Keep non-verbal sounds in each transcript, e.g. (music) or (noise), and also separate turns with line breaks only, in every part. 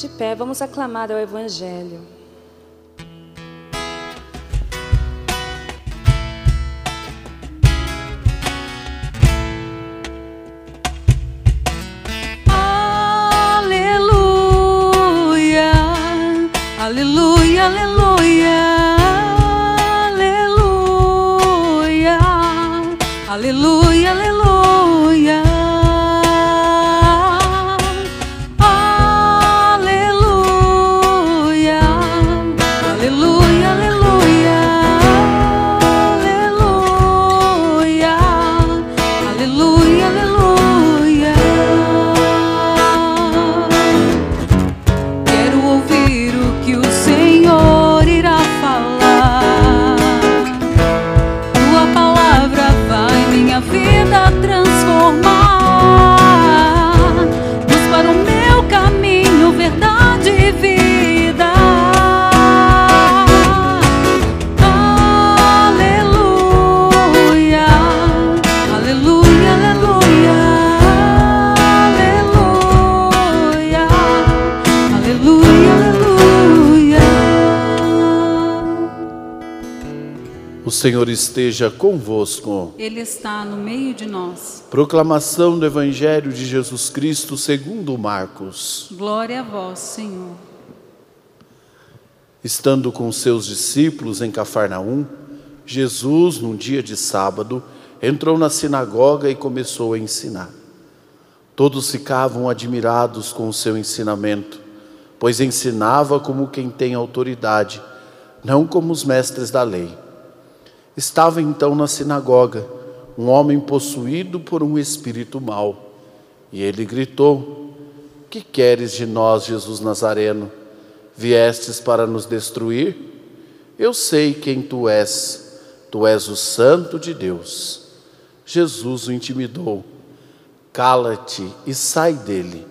De pé, vamos aclamar ao Evangelho.
Senhor esteja convosco.
Ele está no meio de nós.
Proclamação do Evangelho de Jesus Cristo segundo Marcos.
Glória a vós, Senhor.
Estando com seus discípulos em Cafarnaum, Jesus, num dia de sábado, entrou na sinagoga e começou a ensinar. Todos ficavam admirados com o seu ensinamento, pois ensinava como quem tem autoridade, não como os mestres da lei. Estava então na sinagoga um homem possuído por um espírito mau, e ele gritou: Que queres de nós, Jesus Nazareno? Viestes para nos destruir? Eu sei quem tu és, tu és o Santo de Deus. Jesus o intimidou: Cala-te e sai dele.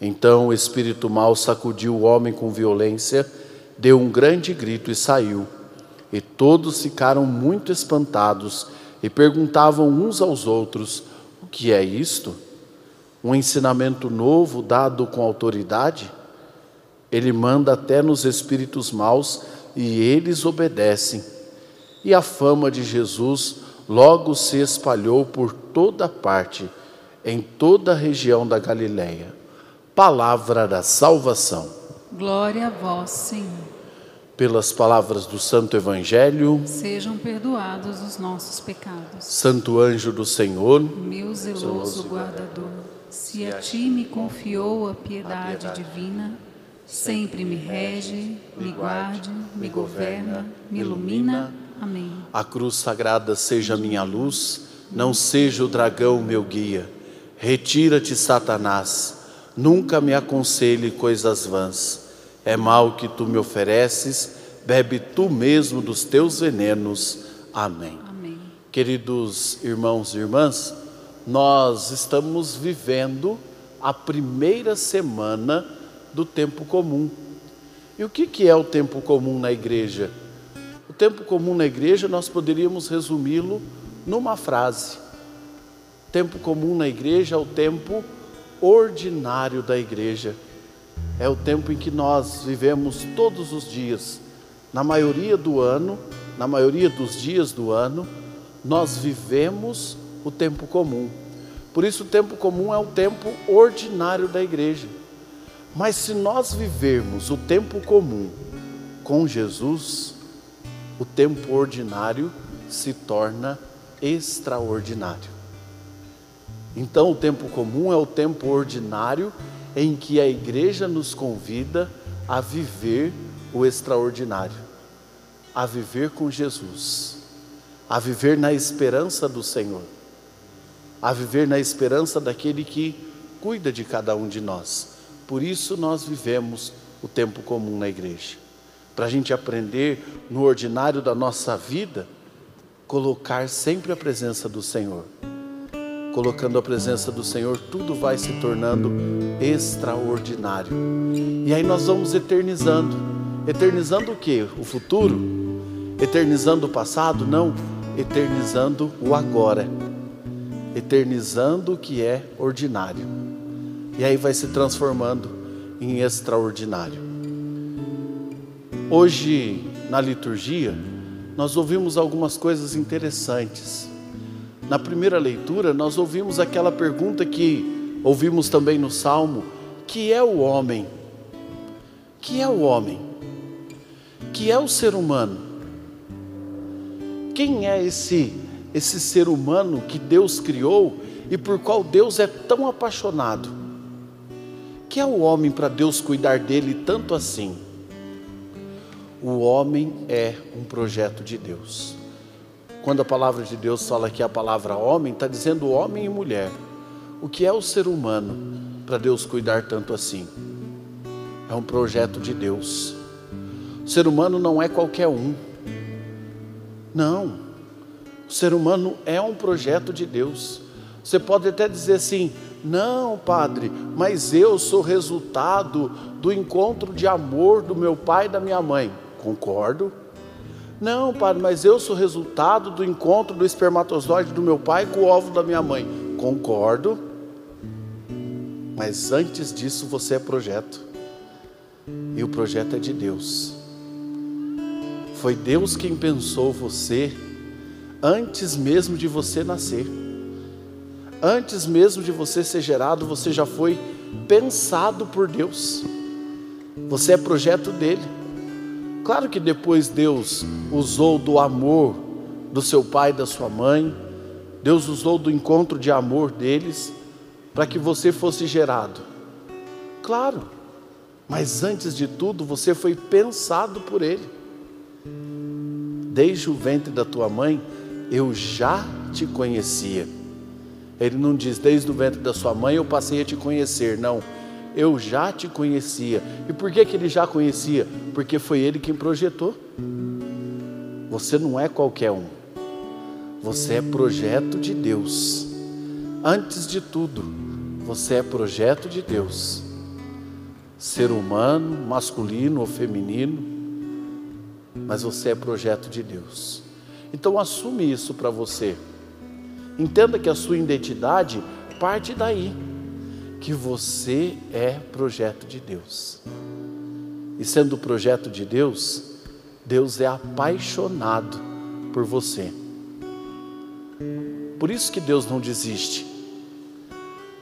Então o espírito mau sacudiu o homem com violência, deu um grande grito e saiu. E todos ficaram muito espantados e perguntavam uns aos outros: O que é isto? Um ensinamento novo dado com autoridade? Ele manda até nos espíritos maus e eles obedecem. E a fama de Jesus logo se espalhou por toda parte, em toda a região da Galileia. Palavra da salvação.
Glória a vós, Senhor.
Pelas palavras do Santo Evangelho,
Sejam perdoados os nossos pecados.
Santo anjo do Senhor,
Meu zeloso guardador, se a ti me confiou a piedade divina, sempre me rege, me guarde, me governa, me ilumina. Amém.
a cruz sagrada seja minha luz, não seja o dragão meu guia. Retira-te, Satanás, nunca me aconselhe coisas vãs. É mal que tu me ofereces, bebe tu mesmo dos teus venenos. Amém.
Amém.
Queridos irmãos e irmãs, nós estamos vivendo a primeira semana do tempo comum. E o que que é o tempo comum na igreja? O tempo comum na igreja nós poderíamos resumi-lo numa frase. Tempo comum na igreja é o tempo ordinário da igreja. É o tempo em que nós vivemos todos os dias. Na maioria do ano, na maioria dos dias do ano, nós vivemos o tempo comum. Por isso, o tempo comum é o tempo ordinário da igreja. Mas se nós vivermos o tempo comum com Jesus, o tempo ordinário se torna extraordinário. Então, o tempo comum é o tempo ordinário em que a igreja nos convida a viver o extraordinário, a viver com Jesus, a viver na esperança do Senhor, a viver na esperança daquele que cuida de cada um de nós. Por isso, nós vivemos o tempo comum na igreja, para a gente aprender no ordinário da nossa vida, colocar sempre a presença do Senhor colocando a presença do Senhor, tudo vai se tornando extraordinário. E aí nós vamos eternizando. Eternizando o que? O futuro? Eternizando o passado? Não. Eternizando o agora. Eternizando o que é ordinário. E aí vai se transformando em extraordinário. Hoje, na liturgia, nós ouvimos algumas coisas interessantes. Na primeira leitura, nós ouvimos aquela pergunta que ouvimos também no Salmo: que é o homem? Que é o homem? Que é o ser humano? Quem é esse esse ser humano que Deus criou e por qual Deus é tão apaixonado? Que é o homem para Deus cuidar dele tanto assim? O homem é um projeto de Deus. Quando a palavra de Deus fala que a palavra homem, está dizendo homem e mulher. O que é o ser humano para Deus cuidar tanto assim? É um projeto de Deus. O ser humano não é qualquer um. Não. O ser humano é um projeto de Deus. Você pode até dizer assim: não, padre, mas eu sou resultado do encontro de amor do meu pai e da minha mãe. Concordo. Não, padre, mas eu sou resultado do encontro do espermatozoide do meu pai com o óvulo da minha mãe. Concordo. Mas antes disso você é projeto. E o projeto é de Deus. Foi Deus quem pensou você antes mesmo de você nascer. Antes mesmo de você ser gerado, você já foi pensado por Deus. Você é projeto dele. Claro que depois Deus usou do amor do seu pai e da sua mãe, Deus usou do encontro de amor deles para que você fosse gerado. Claro, mas antes de tudo você foi pensado por Ele. Desde o ventre da tua mãe, eu já te conhecia. Ele não diz, desde o ventre da sua mãe eu passei a te conhecer, não eu já te conhecia. E por que, que ele já conhecia? Porque foi ele quem projetou. Você não é qualquer um, você é projeto de Deus. Antes de tudo, você é projeto de Deus. Ser humano, masculino ou feminino, mas você é projeto de Deus. Então assume isso para você. Entenda que a sua identidade parte daí que você é projeto de Deus. E sendo projeto de Deus, Deus é apaixonado por você. Por isso que Deus não desiste.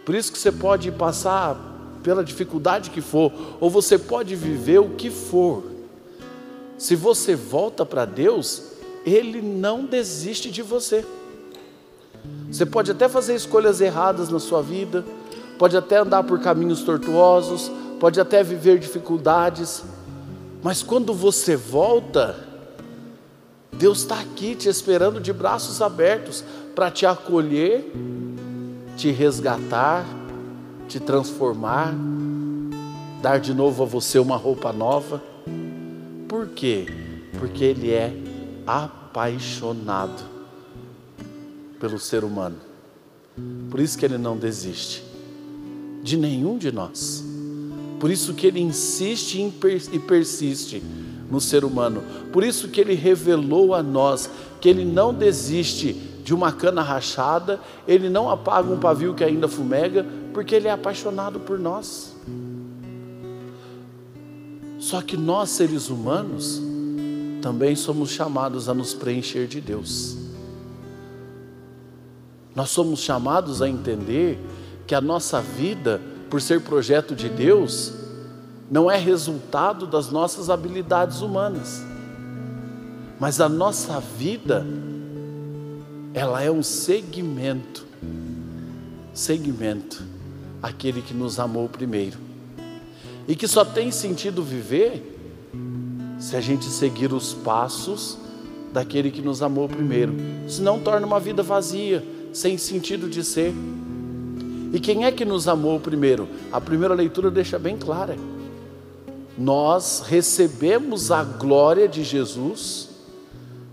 Por isso que você pode passar pela dificuldade que for, ou você pode viver o que for. Se você volta para Deus, Ele não desiste de você. Você pode até fazer escolhas erradas na sua vida, pode até andar por caminhos tortuosos, pode até viver dificuldades, mas quando você volta, Deus está aqui te esperando de braços abertos para te acolher, te resgatar, te transformar, dar de novo a você uma roupa nova. Por quê? Porque Ele é apaixonado pelo ser humano. Por isso que Ele não desiste de nenhum de nós. Por isso que ele insiste e persiste no ser humano. Por isso que ele revelou a nós que ele não desiste de uma cana rachada, ele não apaga um pavio que ainda fumega, porque ele é apaixonado por nós. Só que nós, seres humanos, também somos chamados a nos preencher de Deus. Nós somos chamados a entender que a nossa vida, por ser projeto de Deus, não é resultado das nossas habilidades humanas, mas a nossa vida, ela é um segmento, segmento, aquele que nos amou primeiro, e que só tem sentido viver se a gente seguir os passos daquele que nos amou primeiro, senão torna uma vida vazia, sem sentido de ser. E quem é que nos amou primeiro? A primeira leitura deixa bem clara. Nós recebemos a glória de Jesus,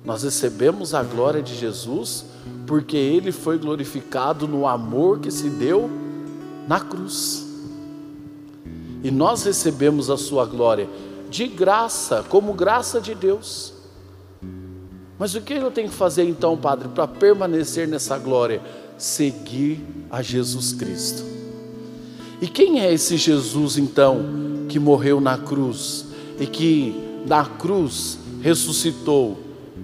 nós recebemos a glória de Jesus porque Ele foi glorificado no amor que se deu na cruz. E nós recebemos a Sua glória de graça, como graça de Deus. Mas o que eu tenho que fazer então, Padre, para permanecer nessa glória? Seguir a Jesus Cristo. E quem é esse Jesus então que morreu na cruz e que na cruz ressuscitou?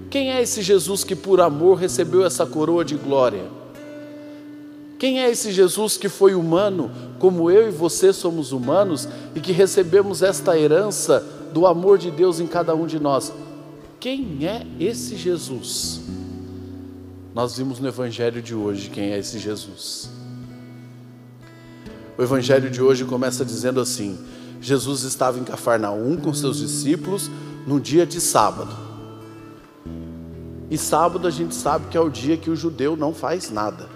Quem é esse Jesus que por amor recebeu essa coroa de glória? Quem é esse Jesus que foi humano, como eu e você somos humanos, e que recebemos esta herança do amor de Deus em cada um de nós? Quem é esse Jesus? Nós vimos no Evangelho de hoje quem é esse Jesus. O Evangelho de hoje começa dizendo assim: Jesus estava em Cafarnaum com seus discípulos no dia de sábado. E sábado a gente sabe que é o dia que o judeu não faz nada,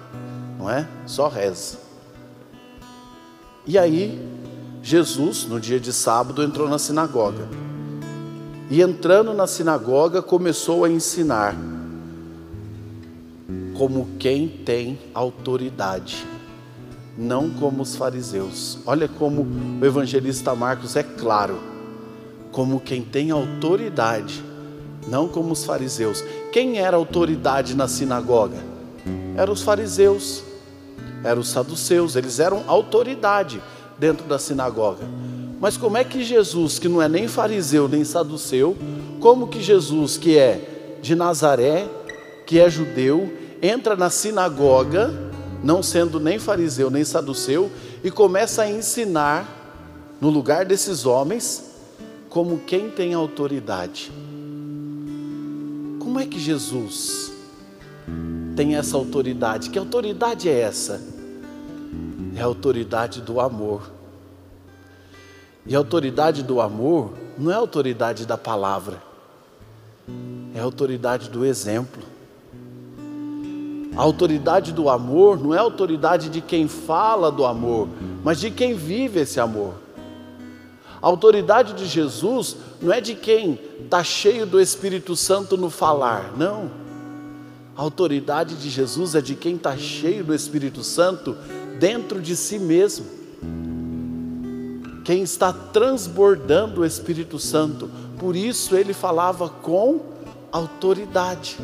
não é? Só reza. E aí, Jesus, no dia de sábado, entrou na sinagoga. E entrando na sinagoga, começou a ensinar como quem tem autoridade, não como os fariseus. Olha como o evangelista Marcos é claro, como quem tem autoridade, não como os fariseus. Quem era autoridade na sinagoga? Eram os fariseus, eram os saduceus, eles eram autoridade dentro da sinagoga. Mas como é que Jesus, que não é nem fariseu nem saduceu, como que Jesus, que é de Nazaré, que é judeu, entra na sinagoga, não sendo nem fariseu nem saduceu, e começa a ensinar no lugar desses homens como quem tem autoridade. Como é que Jesus tem essa autoridade? Que autoridade é essa? É a autoridade do amor. E a autoridade do amor não é a autoridade da palavra, é a autoridade do exemplo. A autoridade do amor não é a autoridade de quem fala do amor, mas de quem vive esse amor. A autoridade de Jesus não é de quem está cheio do Espírito Santo no falar, não. A autoridade de Jesus é de quem está cheio do Espírito Santo dentro de si mesmo. Quem está transbordando o Espírito Santo, por isso ele falava com autoridade.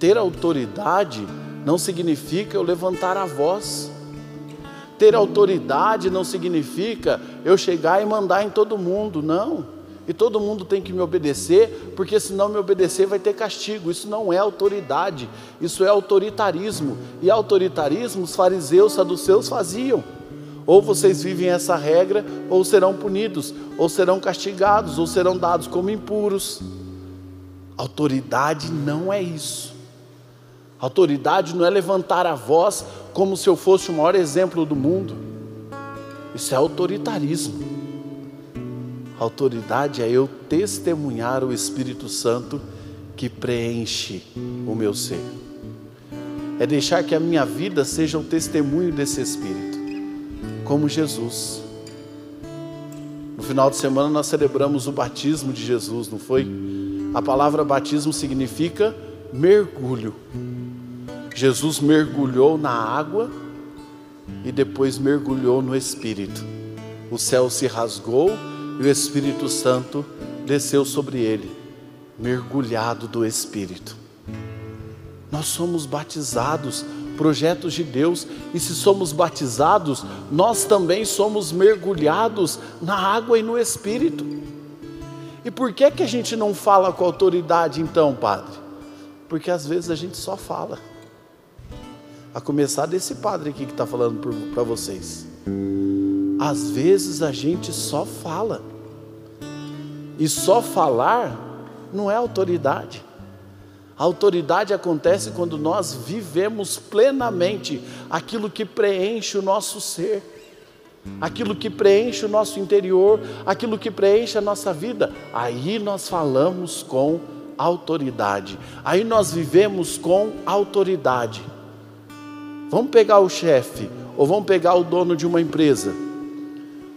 Ter autoridade não significa eu levantar a voz. Ter autoridade não significa eu chegar e mandar em todo mundo, não. E todo mundo tem que me obedecer, porque se não me obedecer vai ter castigo. Isso não é autoridade, isso é autoritarismo. E autoritarismo os fariseus, saduceus faziam. Ou vocês vivem essa regra, ou serão punidos, ou serão castigados, ou serão dados como impuros. Autoridade não é isso. Autoridade não é levantar a voz como se eu fosse o maior exemplo do mundo. Isso é autoritarismo. Autoridade é eu testemunhar o Espírito Santo que preenche o meu ser. É deixar que a minha vida seja o testemunho desse Espírito, como Jesus. No final de semana nós celebramos o batismo de Jesus, não foi? A palavra batismo significa mergulho. Jesus mergulhou na água e depois mergulhou no Espírito. O céu se rasgou e o Espírito Santo desceu sobre ele, mergulhado do Espírito. Nós somos batizados, projetos de Deus, e se somos batizados, nós também somos mergulhados na água e no Espírito. E por que que a gente não fala com autoridade então, Padre? Porque às vezes a gente só fala. A começar desse padre aqui que está falando para vocês. Às vezes a gente só fala. E só falar não é autoridade. A autoridade acontece quando nós vivemos plenamente aquilo que preenche o nosso ser, aquilo que preenche o nosso interior, aquilo que preenche a nossa vida. Aí nós falamos com autoridade, aí nós vivemos com autoridade. Vamos pegar o chefe ou vamos pegar o dono de uma empresa.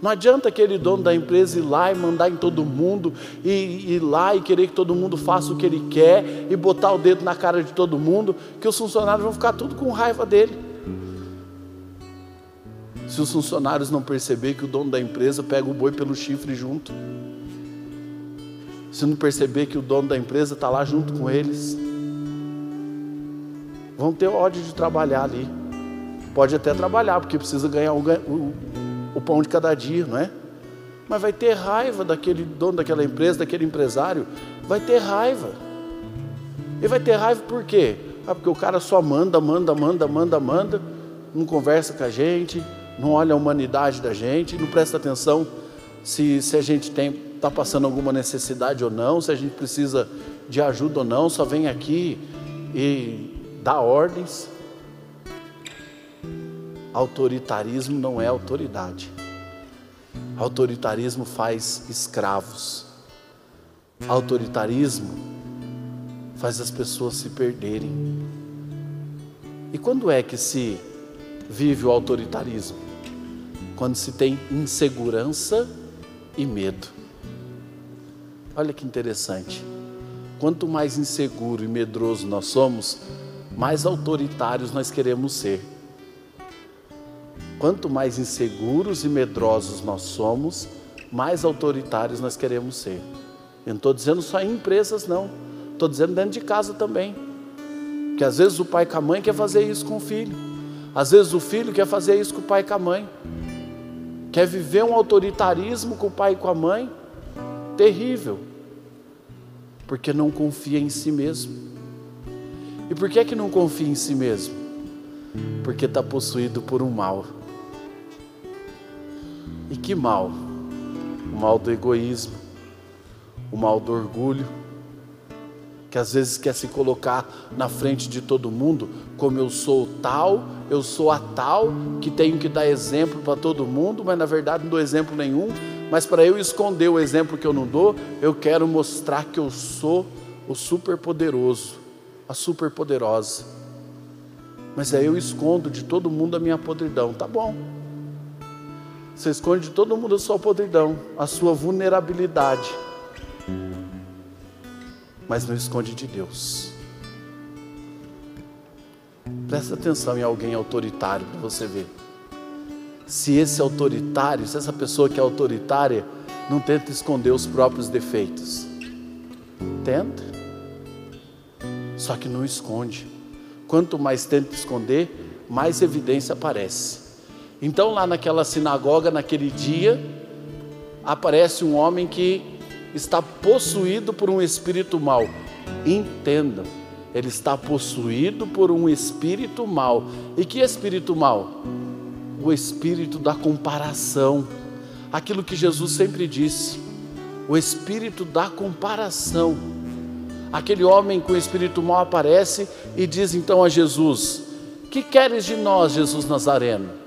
Não adianta aquele dono da empresa ir lá e mandar em todo mundo, e ir lá e querer que todo mundo faça o que ele quer, e botar o dedo na cara de todo mundo, que os funcionários vão ficar tudo com raiva dele. Se os funcionários não perceber que o dono da empresa pega o boi pelo chifre junto, se não perceber que o dono da empresa está lá junto com eles, vão ter ódio de trabalhar ali. Pode até trabalhar, porque precisa ganhar o, o, o pão de cada dia, não é? Mas vai ter raiva daquele dono daquela empresa, daquele empresário. Vai ter raiva. E vai ter raiva por quê? Ah, porque o cara só manda, manda, manda, manda, manda, não conversa com a gente, não olha a humanidade da gente, não presta atenção se, se a gente está passando alguma necessidade ou não, se a gente precisa de ajuda ou não, só vem aqui e dá ordens. Autoritarismo não é autoridade. Autoritarismo faz escravos. Autoritarismo faz as pessoas se perderem. E quando é que se vive o autoritarismo? Quando se tem insegurança e medo. Olha que interessante. Quanto mais inseguro e medroso nós somos, mais autoritários nós queremos ser. Quanto mais inseguros e medrosos nós somos, mais autoritários nós queremos ser. Eu não estou dizendo só em empresas, não. Estou dizendo dentro de casa também. Que às vezes o pai com a mãe quer fazer isso com o filho. Às vezes o filho quer fazer isso com o pai e com a mãe. Quer viver um autoritarismo com o pai e com a mãe. Terrível. Porque não confia em si mesmo. E por que é que não confia em si mesmo? Porque está possuído por um mal. E que mal? O mal do egoísmo, o mal do orgulho, que às vezes quer se colocar na frente de todo mundo, como eu sou tal, eu sou a tal, que tenho que dar exemplo para todo mundo, mas na verdade não dou exemplo nenhum. Mas para eu esconder o exemplo que eu não dou, eu quero mostrar que eu sou o superpoderoso, a superpoderosa. Mas aí eu escondo de todo mundo a minha podridão, tá bom? Você esconde de todo mundo a sua podridão, a sua vulnerabilidade. Mas não esconde de Deus. Presta atenção em alguém autoritário para você ver. Se esse autoritário, se essa pessoa que é autoritária, não tenta esconder os próprios defeitos. Tenta. Só que não esconde. Quanto mais tenta esconder, mais evidência aparece. Então, lá naquela sinagoga, naquele dia, aparece um homem que está possuído por um espírito mau. Entendam, ele está possuído por um espírito mau. E que espírito mau? O espírito da comparação. Aquilo que Jesus sempre disse, o espírito da comparação. Aquele homem com o espírito mau aparece e diz então a Jesus: Que queres de nós, Jesus Nazareno?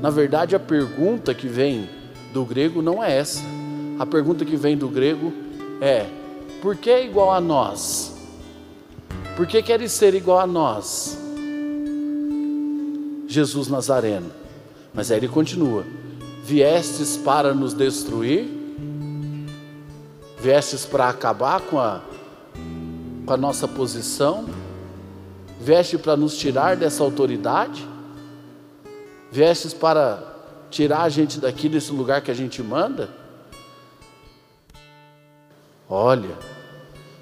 Na verdade, a pergunta que vem do grego não é essa. A pergunta que vem do grego é: por que é igual a nós? Por que queres ser igual a nós? Jesus Nazareno. Mas aí ele continua: viestes para nos destruir? Viestes para acabar com a, com a nossa posição? Vieste para nos tirar dessa autoridade? Viestes para tirar a gente daqui desse lugar que a gente manda? Olha,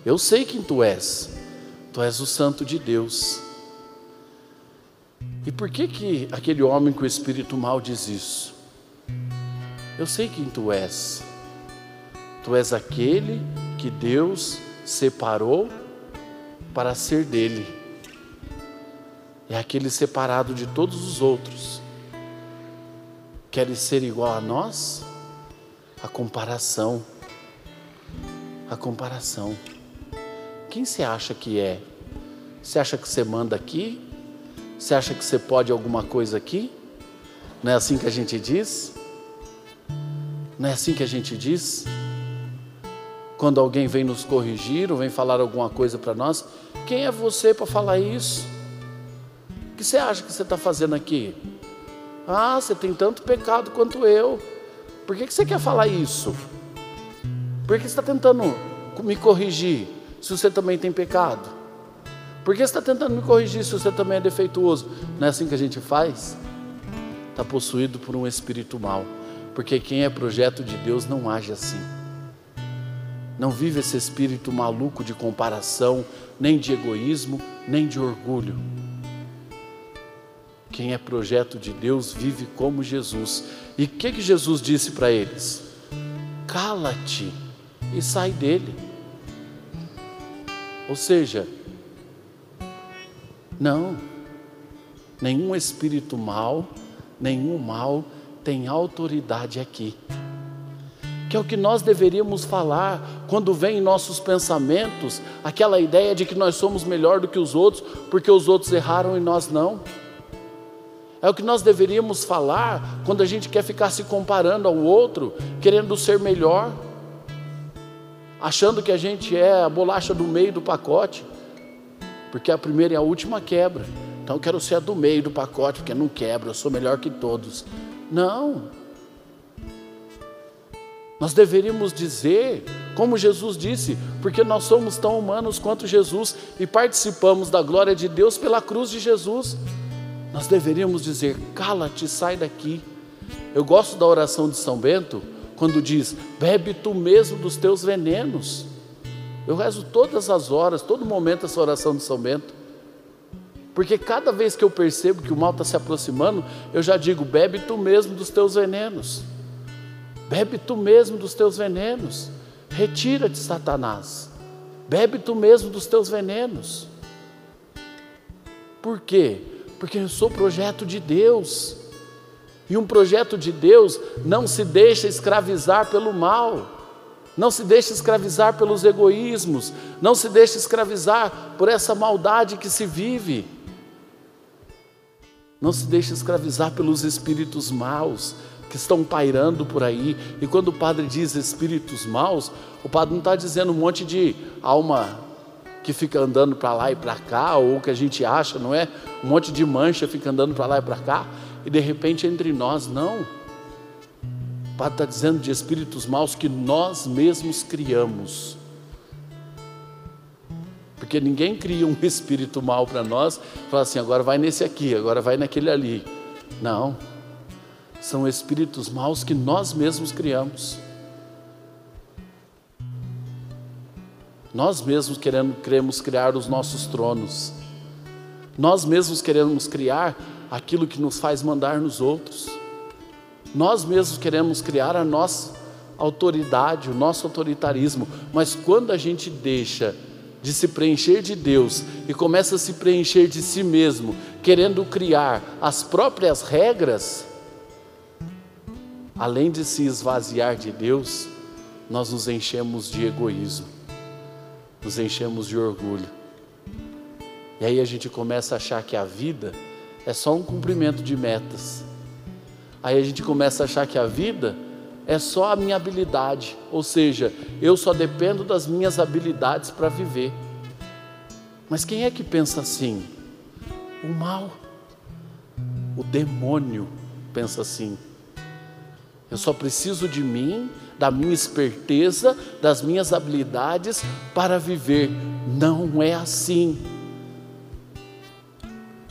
eu sei quem tu és. Tu és o santo de Deus. E por que que aquele homem com o espírito mal diz isso? Eu sei quem tu és. Tu és aquele que Deus separou para ser dele. É aquele separado de todos os outros querem ser igual a nós? A comparação. A comparação. Quem você acha que é? Você acha que você manda aqui? Você acha que você pode alguma coisa aqui? Não é assim que a gente diz? Não é assim que a gente diz? Quando alguém vem nos corrigir ou vem falar alguma coisa para nós, quem é você para falar isso? O que você acha que você está fazendo aqui? Ah, você tem tanto pecado quanto eu. Por que, que você quer falar isso? Por que você está tentando me corrigir se você também tem pecado? Por que você está tentando me corrigir se você também é defeituoso? Não é assim que a gente faz? Está possuído por um espírito mau. Porque quem é projeto de Deus não age assim. Não vive esse espírito maluco de comparação, nem de egoísmo, nem de orgulho Quem é projeto de Deus vive como Jesus. E o que, que Jesus disse para eles? Cala-te e sai dele. Ou seja, não, nenhum espírito mal, nenhum mal tem autoridade aqui. Que é o que nós deveríamos falar quando vem em nossos pensamentos aquela ideia de que nós somos melhor do que os outros, porque os outros erraram e nós não. É o que nós deveríamos falar quando a gente quer ficar se comparando ao outro, querendo ser melhor, achando que a gente é a bolacha do meio do pacote, porque a primeira e a última quebra. Então eu quero ser a do meio do pacote, porque não quebra, eu sou melhor que todos. Não. Nós deveríamos dizer, como Jesus disse, porque nós somos tão humanos quanto Jesus e participamos da glória de Deus pela cruz de Jesus. Nós deveríamos dizer: cala-te, sai daqui. Eu gosto da oração de São Bento, quando diz: bebe tu mesmo dos teus venenos. Eu rezo todas as horas, todo momento essa oração de São Bento. Porque cada vez que eu percebo que o mal está se aproximando, eu já digo: bebe tu mesmo dos teus venenos. Bebe tu mesmo dos teus venenos. Retira-te, Satanás. Bebe tu mesmo dos teus venenos. Por quê? Porque eu sou projeto de Deus. E um projeto de Deus não se deixa escravizar pelo mal, não se deixa escravizar pelos egoísmos, não se deixa escravizar por essa maldade que se vive. Não se deixa escravizar pelos espíritos maus que estão pairando por aí. E quando o padre diz espíritos maus, o padre não está dizendo um monte de alma que fica andando para lá e para cá, ou que a gente acha, não é? Um monte de mancha fica andando para lá e para cá, e de repente entre nós, não. O Padre está dizendo de espíritos maus que nós mesmos criamos. Porque ninguém cria um (laughs) espírito mal para nós, fala assim, agora vai nesse aqui, agora vai naquele ali. Não. São espíritos maus que nós mesmos criamos. Nós mesmos queremos, queremos criar os nossos tronos. Nós mesmos queremos criar aquilo que nos faz mandar nos outros. Nós mesmos queremos criar a nossa autoridade, o nosso autoritarismo. Mas quando a gente deixa de se preencher de Deus e começa a se preencher de si mesmo, querendo criar as próprias regras, além de se esvaziar de Deus, nós nos enchemos de egoísmo nos enchemos de orgulho. E aí a gente começa a achar que a vida é só um cumprimento de metas. Aí a gente começa a achar que a vida é só a minha habilidade, ou seja, eu só dependo das minhas habilidades para viver. Mas quem é que pensa assim? O mal, o demônio pensa assim. Eu só preciso de mim da minha esperteza, das minhas habilidades para viver. Não é assim.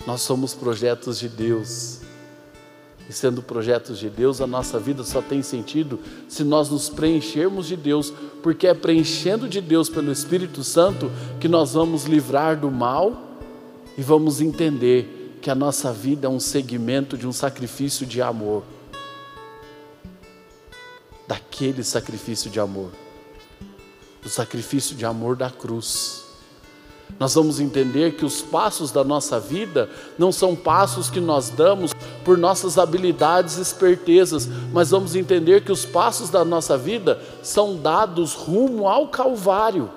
Nós somos projetos de Deus. E sendo projetos de Deus, a nossa vida só tem sentido se nós nos preenchermos de Deus, porque é preenchendo de Deus pelo Espírito Santo que nós vamos livrar do mal e vamos entender que a nossa vida é um segmento de um sacrifício de amor daquele sacrifício de amor, do sacrifício de amor da cruz. Nós vamos entender que os passos da nossa vida não são passos que nós damos por nossas habilidades e espertezas, mas vamos entender que os passos da nossa vida são dados rumo ao Calvário,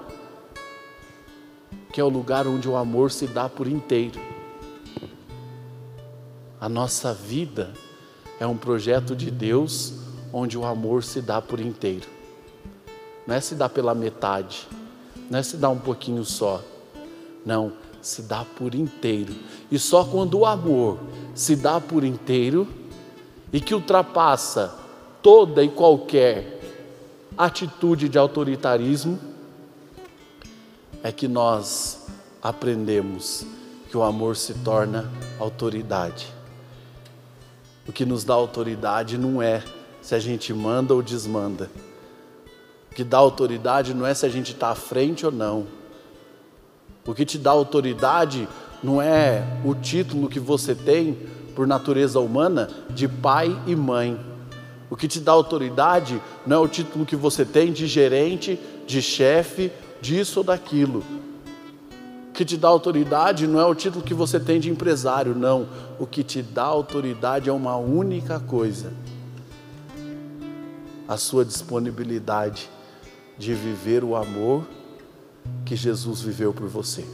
que é o lugar onde o amor se dá por inteiro. A nossa vida é um projeto de Deus onde o amor se dá por inteiro. Não é se dá pela metade, não é se dá um pouquinho só. Não, se dá por inteiro. E só quando o amor se dá por inteiro e que ultrapassa toda e qualquer atitude de autoritarismo, é que nós aprendemos que o amor se torna autoridade. O que nos dá autoridade não é se a gente manda ou desmanda. O que dá autoridade não é se a gente está à frente ou não. O que te dá autoridade não é o título que você tem, por natureza humana, de pai e mãe. O que te dá autoridade não é o título que você tem de gerente, de chefe, disso ou daquilo. O que te dá autoridade não é o título que você tem de empresário, não. O que te dá autoridade é uma única coisa: a sua disponibilidade de viver o amor que Jesus viveu por você.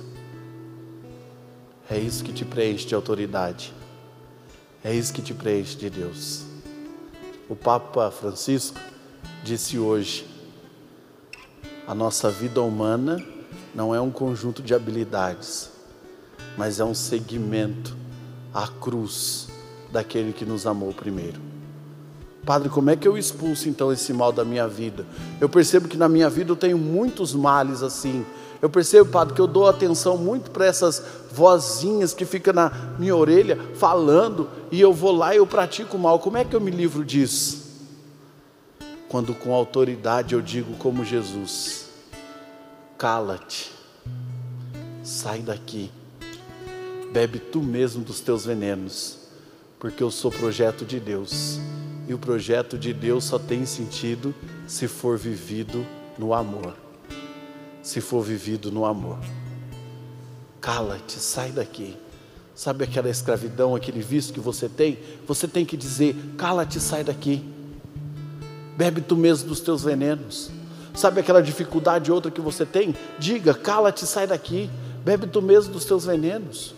É isso que te preenche de autoridade. É isso que te preenche de Deus. O Papa Francisco disse hoje: a nossa vida humana não é um conjunto de habilidades, mas é um segmento à cruz daquele que nos amou primeiro. Padre, como é que eu expulso então esse mal da minha vida? Eu percebo que na minha vida eu tenho muitos males assim. Eu percebo, Padre, que eu dou atenção muito para essas vozinhas que ficam na minha orelha falando e eu vou lá e eu pratico mal. Como é que eu me livro disso? Quando com autoridade eu digo como Jesus: cala-te, sai daqui, bebe tu mesmo dos teus venenos, porque eu sou projeto de Deus e o projeto de Deus só tem sentido se for vivido no amor. Se for vivido no amor. Cala-te, sai daqui. Sabe aquela escravidão, aquele vício que você tem? Você tem que dizer: cala-te, sai daqui. Bebe tu mesmo dos teus venenos. Sabe aquela dificuldade outra que você tem? Diga: cala-te, sai daqui. Bebe tu mesmo dos teus venenos.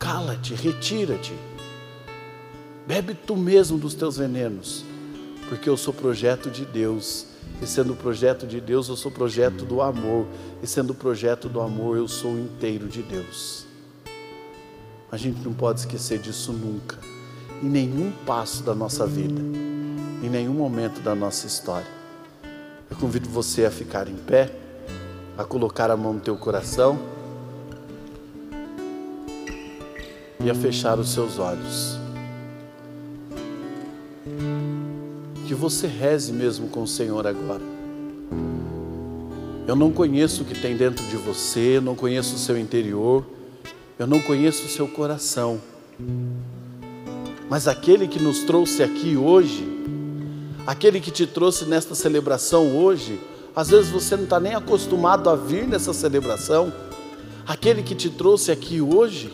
Cala-te, retira-te. Bebe tu mesmo dos teus venenos, porque eu sou projeto de Deus. E sendo projeto de Deus, eu sou projeto do amor. E sendo projeto do amor, eu sou inteiro de Deus. A gente não pode esquecer disso nunca, em nenhum passo da nossa vida, em nenhum momento da nossa história. Eu convido você a ficar em pé, a colocar a mão no teu coração e a fechar os seus olhos. Que você reze mesmo com o Senhor agora. Eu não conheço o que tem dentro de você, eu não conheço o seu interior, eu não conheço o seu coração. Mas aquele que nos trouxe aqui hoje, aquele que te trouxe nesta celebração hoje, às vezes você não está nem acostumado a vir nessa celebração, aquele que te trouxe aqui hoje,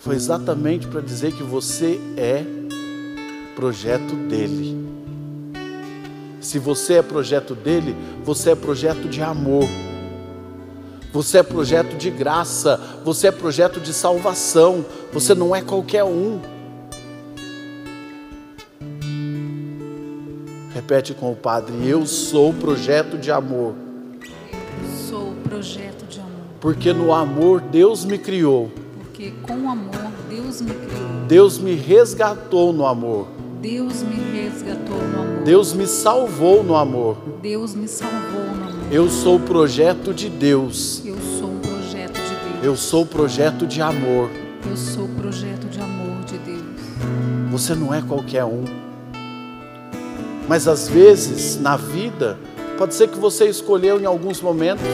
foi exatamente para dizer que você é projeto dele. Se você é projeto dele, você é projeto de amor. Você é projeto de graça, você é projeto de salvação, você não é qualquer um. Repete com o Padre: Eu sou projeto de amor.
Sou projeto de amor.
Porque no amor Deus me criou.
Porque com amor Deus me criou.
Deus me resgatou no amor.
Deus me resgatou no amor.
Deus me salvou no amor.
Deus me salvou no amor.
Eu sou o projeto de Deus.
Eu sou um projeto de Deus.
Eu sou o projeto de amor.
Eu sou o projeto de amor de Deus.
Você não é qualquer um. Mas às vezes, na vida, pode ser que você escolheu em alguns momentos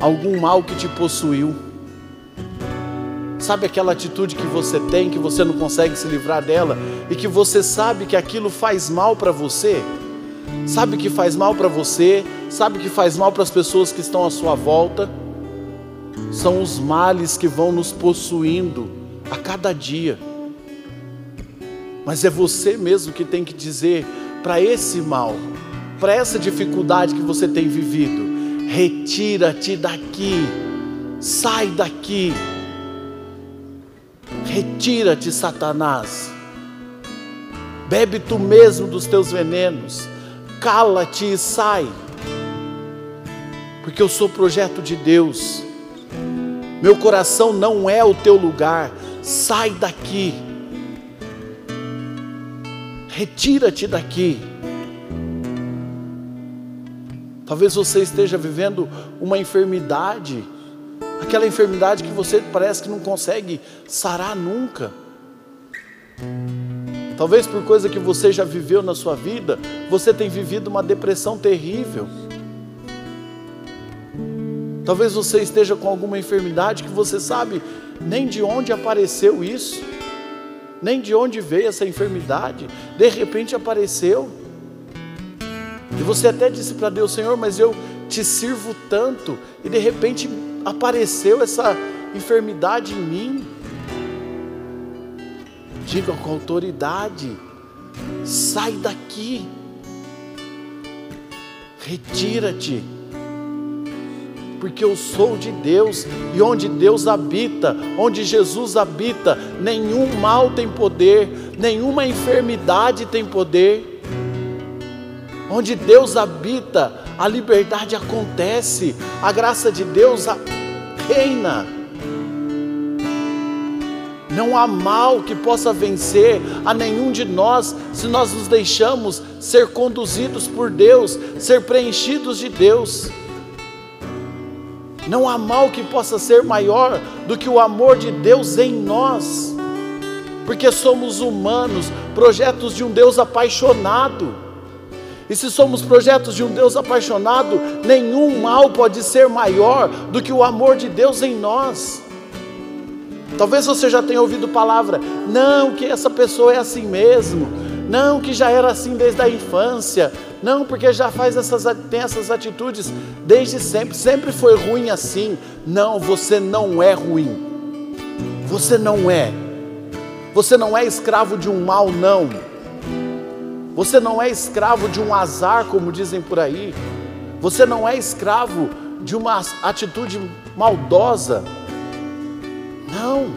algum mal que te possuiu. Sabe aquela atitude que você tem, que você não consegue se livrar dela e que você sabe que aquilo faz mal para você? Sabe que faz mal para você, sabe que faz mal para as pessoas que estão à sua volta? São os males que vão nos possuindo a cada dia. Mas é você mesmo que tem que dizer para esse mal, para essa dificuldade que você tem vivido: retira-te daqui, sai daqui. Retira-te, Satanás. Bebe tu mesmo dos teus venenos. Cala-te e sai. Porque eu sou projeto de Deus. Meu coração não é o teu lugar. Sai daqui. Retira-te daqui. Talvez você esteja vivendo uma enfermidade aquela enfermidade que você parece que não consegue sarar nunca. Talvez por coisa que você já viveu na sua vida, você tem vivido uma depressão terrível. Talvez você esteja com alguma enfermidade que você sabe nem de onde apareceu isso, nem de onde veio essa enfermidade, de repente apareceu. E você até disse para Deus, Senhor, mas eu te sirvo tanto, e de repente apareceu essa enfermidade em mim. Diga com autoridade: sai daqui, retira-te, porque eu sou de Deus e onde Deus habita, onde Jesus habita, nenhum mal tem poder, nenhuma enfermidade tem poder. Onde Deus habita, a liberdade acontece, a graça de Deus reina. Não há mal que possa vencer a nenhum de nós se nós nos deixamos ser conduzidos por Deus, ser preenchidos de Deus. Não há mal que possa ser maior do que o amor de Deus em nós, porque somos humanos, projetos de um Deus apaixonado. E se somos projetos de um Deus apaixonado, nenhum mal pode ser maior do que o amor de Deus em nós. Talvez você já tenha ouvido palavra, não, que essa pessoa é assim mesmo, não, que já era assim desde a infância, não, porque já faz essas, tem essas atitudes desde sempre, sempre foi ruim assim. Não, você não é ruim, você não é, você não é escravo de um mal, não, você não é escravo de um azar, como dizem por aí, você não é escravo de uma atitude maldosa. Não.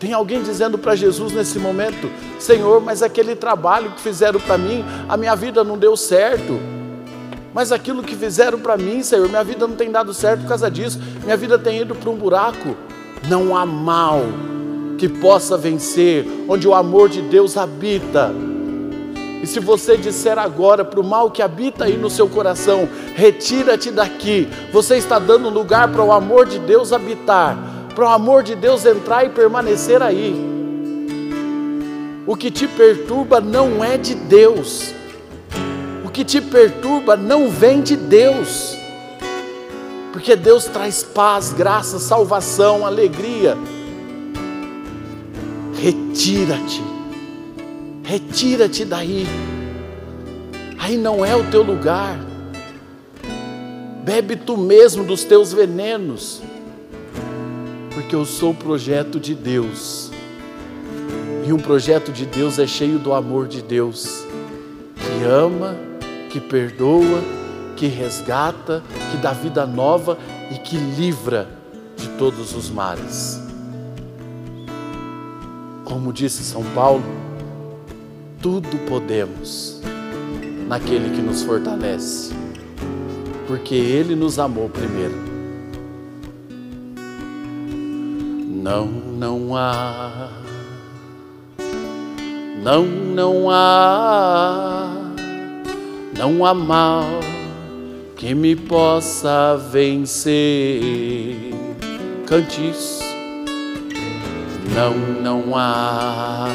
Tem alguém dizendo para Jesus nesse momento: Senhor, mas aquele trabalho que fizeram para mim, a minha vida não deu certo. Mas aquilo que fizeram para mim, Senhor, minha vida não tem dado certo por causa disso, minha vida tem ido para um buraco. Não há mal que possa vencer, onde o amor de Deus habita. E se você disser agora para o mal que habita aí no seu coração, retira-te daqui, você está dando lugar para o amor de Deus habitar, para o amor de Deus entrar e permanecer aí. O que te perturba não é de Deus, o que te perturba não vem de Deus, porque Deus traz paz, graça, salvação, alegria. Retira-te retira-te daí. Aí não é o teu lugar. Bebe tu mesmo dos teus venenos, porque eu sou o projeto de Deus. E um projeto de Deus é cheio do amor de Deus, que ama, que perdoa, que resgata, que dá vida nova e que livra de todos os males. Como disse São Paulo, tudo podemos naquele que nos fortalece, porque Ele nos amou primeiro. Não, não há, não, não há, não há mal que me possa vencer. Cante isso. Não, não há.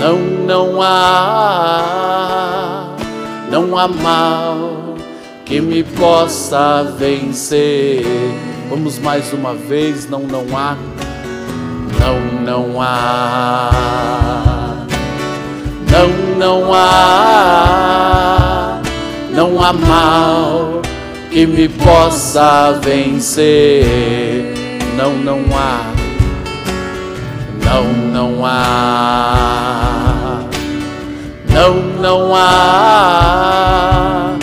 Não, não há, não há mal que me possa vencer. Vamos mais uma vez, não, não há, não, não há, não, não há, não há mal que me possa vencer. Não, não há não, não há. Não, não há.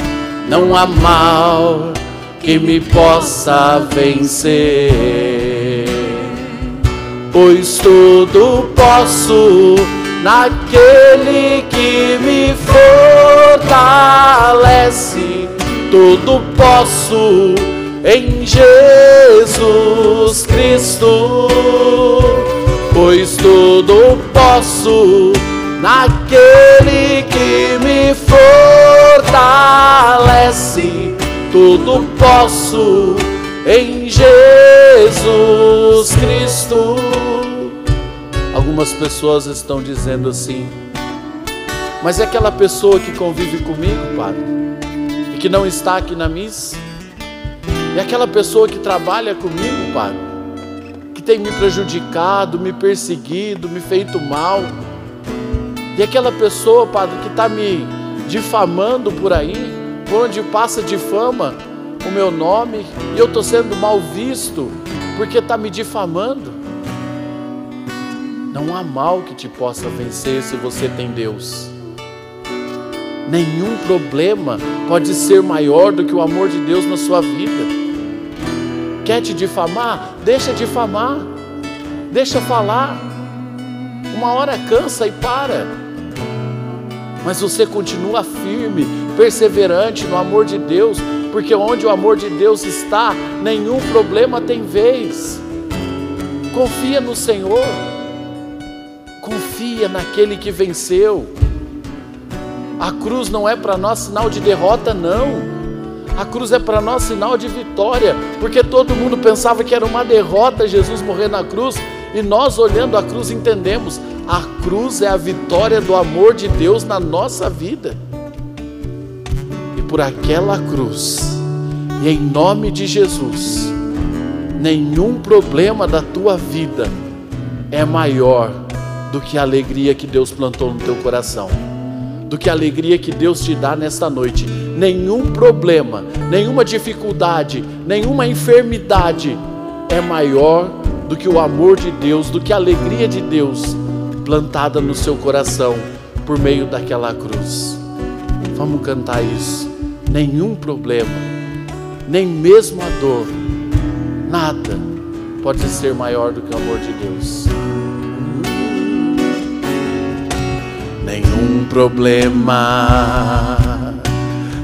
Não há mal que me possa vencer. Pois tudo posso naquele que me fortalece. Tudo posso em Jesus Cristo pois tudo posso naquele que me fortalece. Tudo posso em Jesus Cristo. Algumas pessoas estão dizendo assim, mas é aquela pessoa que convive comigo, Padre, e que não está aqui na missa? E aquela pessoa que trabalha comigo, Pai, que tem me prejudicado, me perseguido, me feito mal. E aquela pessoa, Padre, que está me difamando por aí, por onde passa difama o meu nome, e eu estou sendo mal visto porque está me difamando. Não há mal que te possa vencer se você tem Deus. Nenhum problema pode ser maior do que o amor de Deus na sua vida. Quer te difamar? Deixa difamar. Deixa falar. Uma hora cansa e para. Mas você continua firme, perseverante no amor de Deus, porque onde o amor de Deus está, nenhum problema tem vez. Confia no Senhor. Confia naquele que venceu. A cruz não é para nós sinal de derrota, não. A cruz é para nós sinal de vitória, porque todo mundo pensava que era uma derrota Jesus morrer na cruz, e nós olhando a cruz entendemos, a cruz é a vitória do amor de Deus na nossa vida. E por aquela cruz, e em nome de Jesus, nenhum problema da tua vida é maior do que a alegria que Deus plantou no teu coração, do que a alegria que Deus te dá nesta noite. Nenhum problema, nenhuma dificuldade, nenhuma enfermidade é maior do que o amor de Deus, do que a alegria de Deus plantada no seu coração por meio daquela cruz. Vamos cantar isso. Nenhum problema, nem mesmo a dor, nada pode ser maior do que o amor de Deus. Nenhum problema,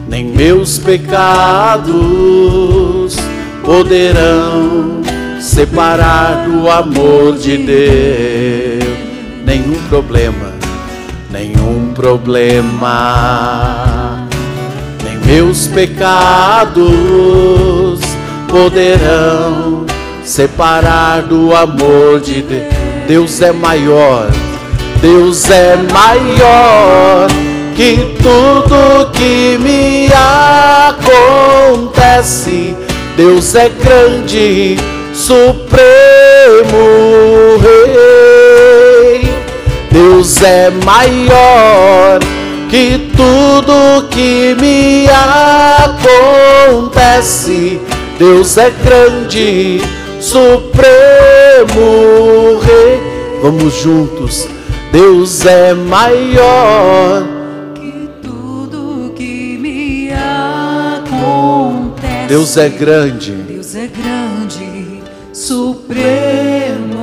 nem meus pecados poderão separar do amor de Deus. Nenhum problema, nenhum problema, nem meus pecados poderão separar do amor de Deus. Deus é maior Deus é maior que tudo que me acontece. Deus é grande, supremo rei. Deus é maior que tudo que me acontece. Deus é grande, supremo rei. Vamos juntos Deus é maior
que tudo que me acontece.
Deus é grande.
Deus é grande, supremo.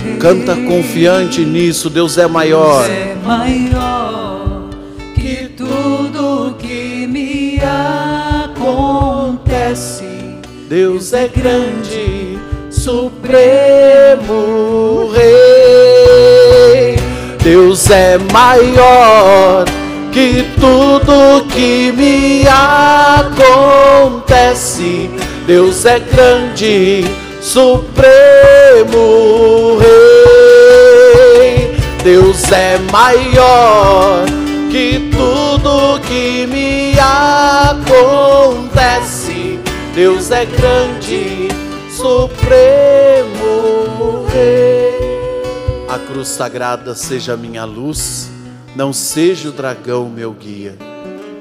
Rei.
Canta confiante nisso. Deus é maior.
Deus é maior que tudo que me acontece.
Deus é grande, supremo Deus é maior que tudo que me acontece. Deus é grande, supremo rei. Deus é maior que tudo que me acontece. Deus é grande, supremo rei. A cruz sagrada seja minha luz, não seja o dragão meu guia.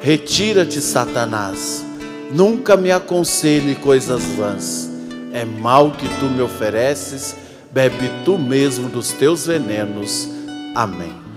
Retira-te, Satanás, nunca me aconselhe coisas vãs. É mal que tu me ofereces, bebe tu mesmo dos teus venenos. Amém.